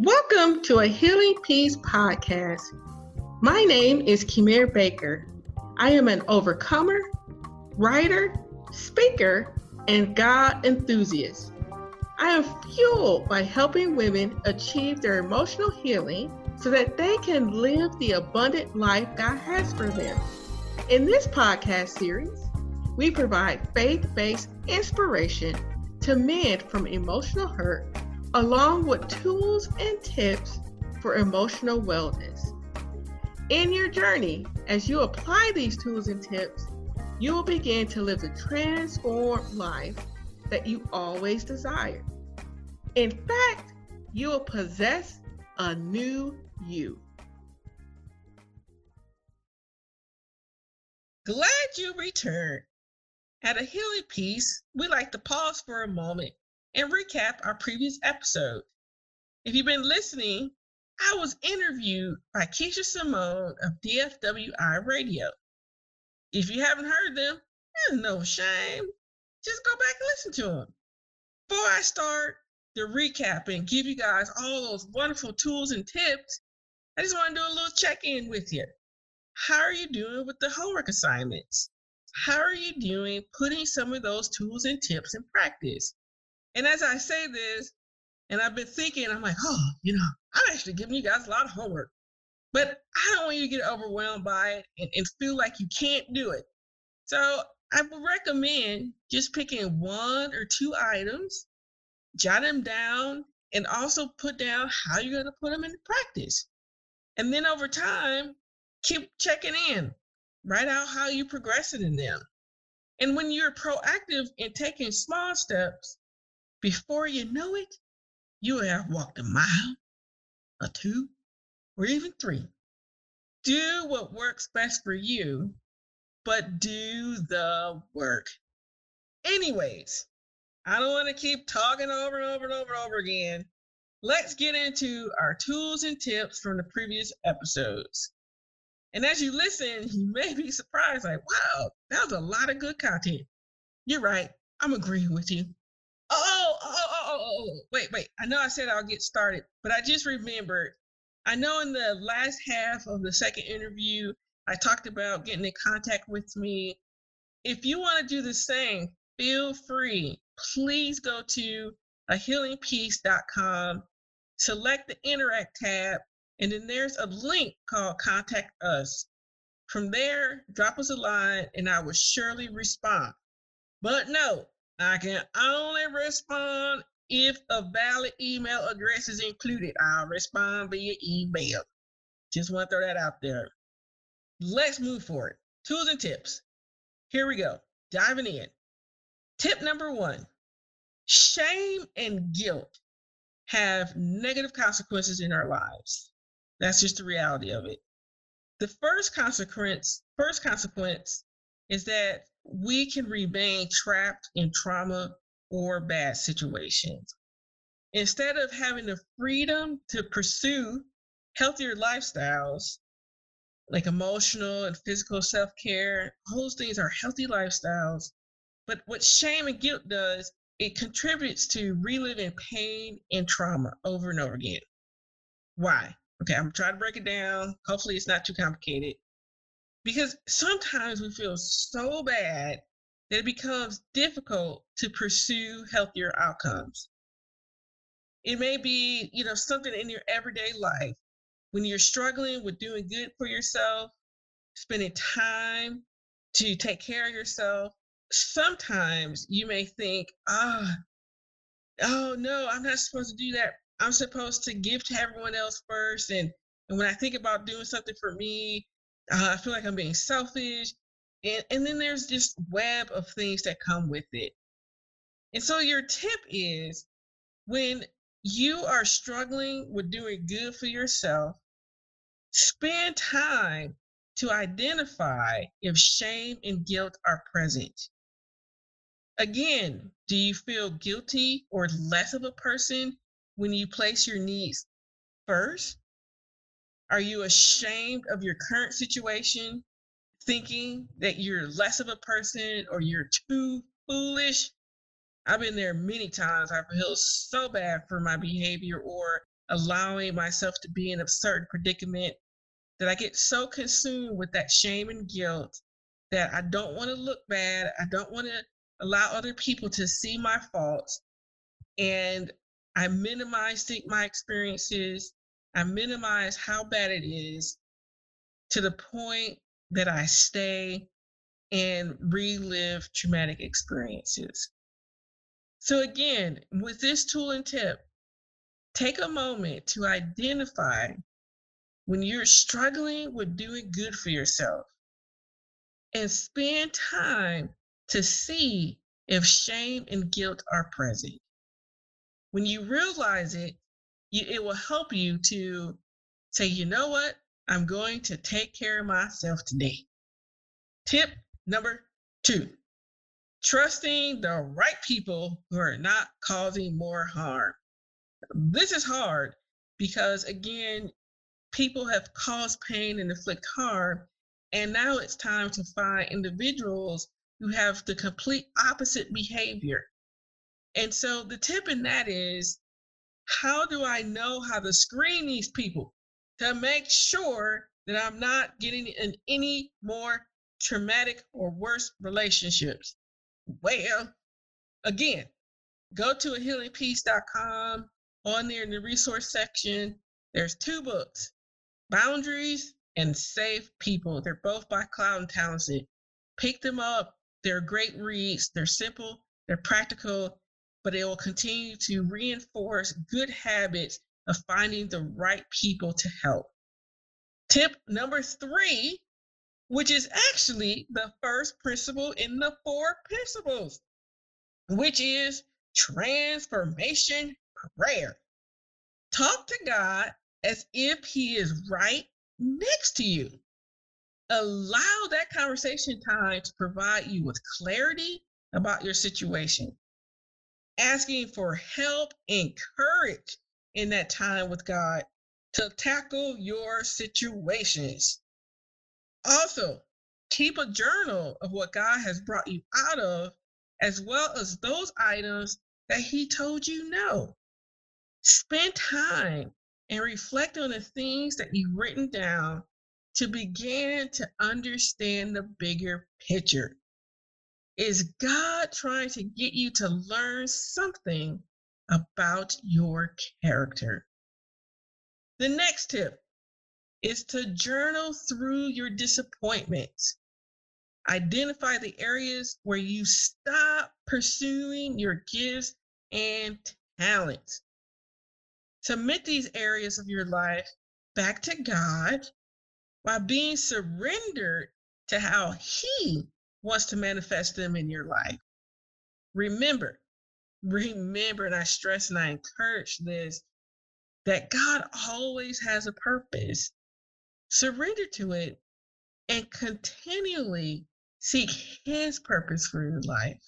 Welcome to a Healing Peace podcast. My name is Kimir Baker. I am an overcomer, writer, speaker, and God enthusiast. I am fueled by helping women achieve their emotional healing so that they can live the abundant life God has for them. In this podcast series, we provide faith based inspiration to men from emotional hurt along with tools and tips for emotional wellness. In your journey, as you apply these tools and tips, you will begin to live the transformed life that you always desired. In fact, you will possess a new you. Glad you returned. At a healing peace, we like to pause for a moment and recap our previous episode. If you've been listening, I was interviewed by Keisha Simone of DFWI Radio. If you haven't heard them, there's no shame. Just go back and listen to them. Before I start the recap and give you guys all those wonderful tools and tips, I just want to do a little check in with you. How are you doing with the homework assignments? How are you doing putting some of those tools and tips in practice? And as I say this, and I've been thinking, I'm like, oh, you know, I'm actually giving you guys a lot of homework. But I don't want you to get overwhelmed by it and, and feel like you can't do it. So I would recommend just picking one or two items, jot them down, and also put down how you're going to put them into practice. And then over time, keep checking in, write out how you're progressing in them. And when you're proactive in taking small steps, before you know it, you have walked a mile, a two, or even three. Do what works best for you, but do the work. Anyways, I don't want to keep talking over and over and over and over again. Let's get into our tools and tips from the previous episodes. And as you listen, you may be surprised like, wow, that was a lot of good content. You're right. I'm agreeing with you. Oh, wait, wait. I know I said I'll get started, but I just remembered. I know in the last half of the second interview, I talked about getting in contact with me. If you want to do the same, feel free. Please go to ahealingpeace.com, select the interact tab, and then there's a link called Contact Us. From there, drop us a line and I will surely respond. But no, I can only respond if a valid email address is included. I'll respond via email. Just want to throw that out there. Let's move forward. Tools and tips. Here we go. Diving in. Tip number one shame and guilt have negative consequences in our lives. That's just the reality of it. The first consequence, first consequence is that we can remain trapped in trauma or bad situations. Instead of having the freedom to pursue healthier lifestyles, like emotional and physical self care, those things are healthy lifestyles. But what shame and guilt does, it contributes to reliving pain and trauma over and over again. Why? Okay, I'm trying to break it down. Hopefully, it's not too complicated because sometimes we feel so bad that it becomes difficult to pursue healthier outcomes. It may be, you know, something in your everyday life when you're struggling with doing good for yourself, spending time to take care of yourself. Sometimes you may think, ah, oh, oh no, I'm not supposed to do that. I'm supposed to give to everyone else first. And, and when I think about doing something for me, uh, I feel like I'm being selfish. And, and then there's this web of things that come with it. And so your tip is when you are struggling with doing good for yourself, spend time to identify if shame and guilt are present. Again, do you feel guilty or less of a person when you place your needs first? Are you ashamed of your current situation, thinking that you're less of a person or you're too foolish? I've been there many times. I feel so bad for my behavior or allowing myself to be in a certain predicament that I get so consumed with that shame and guilt that I don't want to look bad. I don't want to allow other people to see my faults. And I minimize my experiences. I minimize how bad it is to the point that I stay and relive traumatic experiences. So, again, with this tool and tip, take a moment to identify when you're struggling with doing good for yourself and spend time to see if shame and guilt are present. When you realize it, you, it will help you to say, you know what? I'm going to take care of myself today. Tip number two trusting the right people who are not causing more harm. This is hard because, again, people have caused pain and inflict harm. And now it's time to find individuals who have the complete opposite behavior. And so the tip in that is how do I know how to screen these people to make sure that I'm not getting in any more traumatic or worse relationships? Well, again, go to ahealingpeace.com. On there in the resource section, there's two books Boundaries and Safe People. They're both by Cloud and Townsend. Pick them up. They're great reads. They're simple, they're practical, but they will continue to reinforce good habits of finding the right people to help. Tip number three, which is actually the first principle in the four principles, which is transformation prayer. Talk to God as if He is right next to you. Allow that conversation time to provide you with clarity about your situation asking for help and courage in that time with God to tackle your situations. Also, keep a journal of what God has brought you out of, as well as those items that He told you no. Spend time and reflect on the things that you've written down to begin to understand the bigger picture. Is God trying to get you to learn something about your character? The next tip is to journal through your disappointments. Identify the areas where you stop pursuing your gifts and talents. Submit these areas of your life back to God by being surrendered to how He wants to manifest them in your life. Remember, remember, and I stress and I encourage this that God always has a purpose. Surrender to it and continually seek His purpose for your life.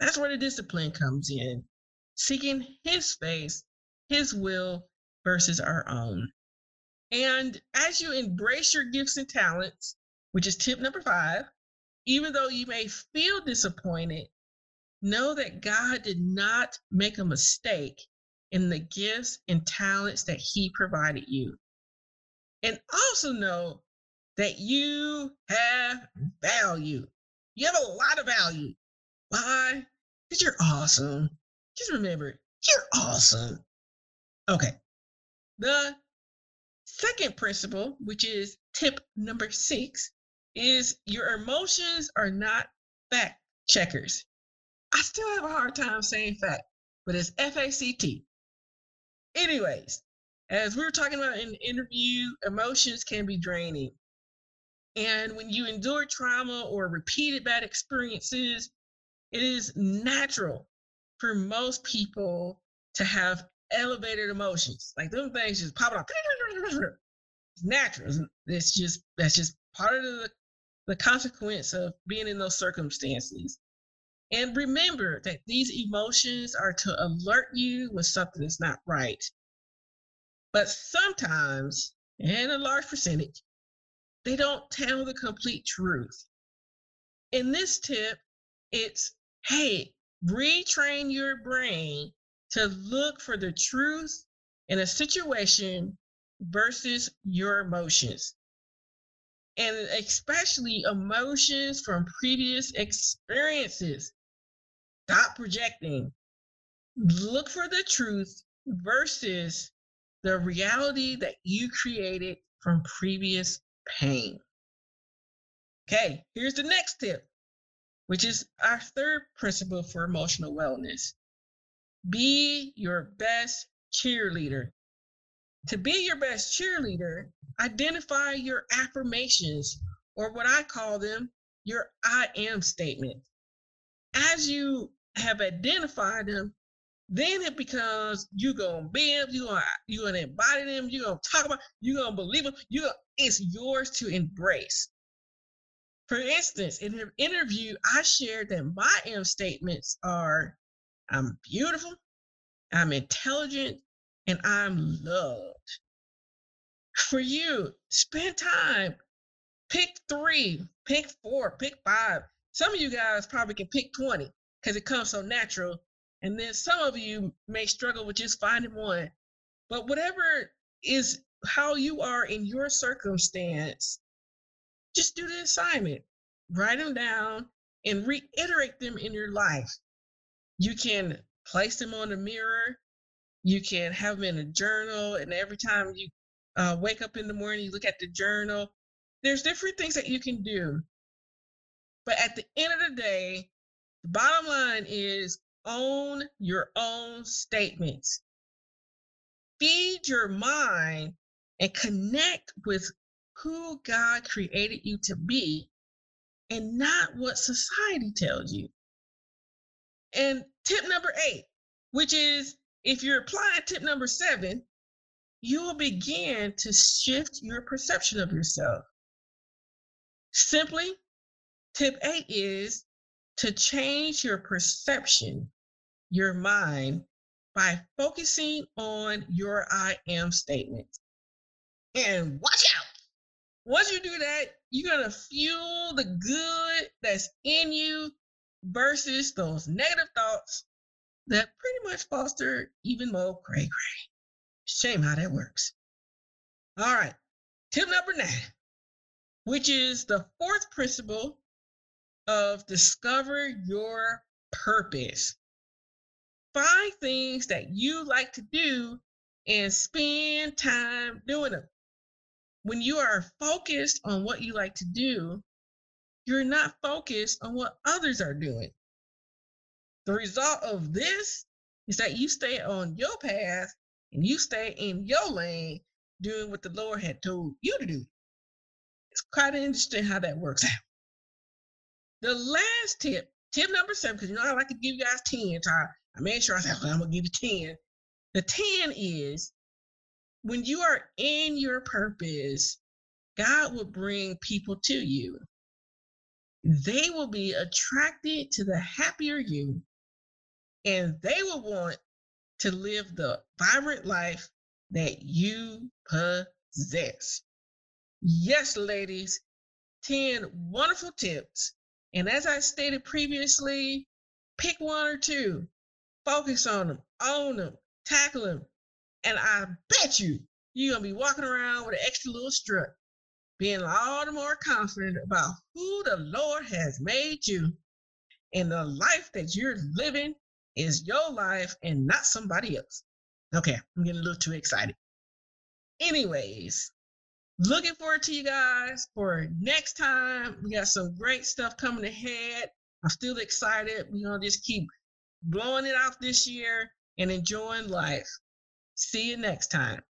That's where the discipline comes in seeking His face, His will versus our own. And as you embrace your gifts and talents, which is tip number five, even though you may feel disappointed, know that God did not make a mistake in the gifts and talents that He provided you. And also know that you have value. You have a lot of value. Why? Because you're awesome. Just remember, you're awesome. Okay. The second principle, which is tip number six, is your emotions are not fact checkers. I still have a hard time saying fact, but it's F A C T. Anyways, as we were talking about in the interview, emotions can be draining. And when you endure trauma or repeated bad experiences, it is natural for most people to have elevated emotions. Like those things just pop up. It's natural. It's just that's just part of the the consequence of being in those circumstances. And remember that these emotions are to alert you when something is not right. But sometimes, and a large percentage, they don't tell the complete truth. In this tip, it's hey, retrain your brain to look for the truth in a situation versus your emotions. And especially emotions from previous experiences. Stop projecting. Look for the truth versus the reality that you created from previous pain. Okay, here's the next tip, which is our third principle for emotional wellness be your best cheerleader. To be your best cheerleader, identify your affirmations, or what I call them, your I am statement. As you have identified them, then it becomes you gonna be them, you gonna you gonna embody them, you gonna talk about, you gonna believe them, you it's yours to embrace. For instance, in an interview, I shared that my M statements are I'm beautiful, I'm intelligent, and I'm loved. For you, spend time. Pick three, pick four, pick five. Some of you guys probably can pick 20 because it comes so natural. And then some of you may struggle with just finding one. But whatever is how you are in your circumstance, just do the assignment. Write them down and reiterate them in your life. You can place them on the mirror. You can have them in a journal. And every time you uh, wake up in the morning, you look at the journal. There's different things that you can do. But at the end of the day, bottom line is own your own statements. Feed your mind and connect with who God created you to be and not what society tells you. And tip number eight, which is if you're applying tip number seven, you will begin to shift your perception of yourself. Simply, tip eight is to change your perception, your mind, by focusing on your I am statement. And watch out. Once you do that, you're going to fuel the good that's in you versus those negative thoughts that pretty much foster even more cray cray. Shame how that works. All right, tip number nine, which is the fourth principle of discover your purpose. Find things that you like to do and spend time doing them. When you are focused on what you like to do, you're not focused on what others are doing. The result of this is that you stay on your path and you stay in your lane doing what the Lord had told you to do. It's quite interesting how that works out. The last tip, tip number seven, because you know how I like to give you guys 10, so I, I made sure I said, I'm going to give you 10. The 10 is when you are in your purpose, God will bring people to you they will be attracted to the happier you and they will want to live the vibrant life that you possess. Yes, ladies, 10 wonderful tips. And as I stated previously, pick one or two, focus on them, own them, tackle them. And I bet you you're to be walking around with an extra little strut being all the more confident about who the Lord has made you and the life that you're living is your life and not somebody else. Okay, I'm getting a little too excited. Anyways, looking forward to you guys for next time. We got some great stuff coming ahead. I'm still excited. We're going to just keep blowing it out this year and enjoying life. See you next time.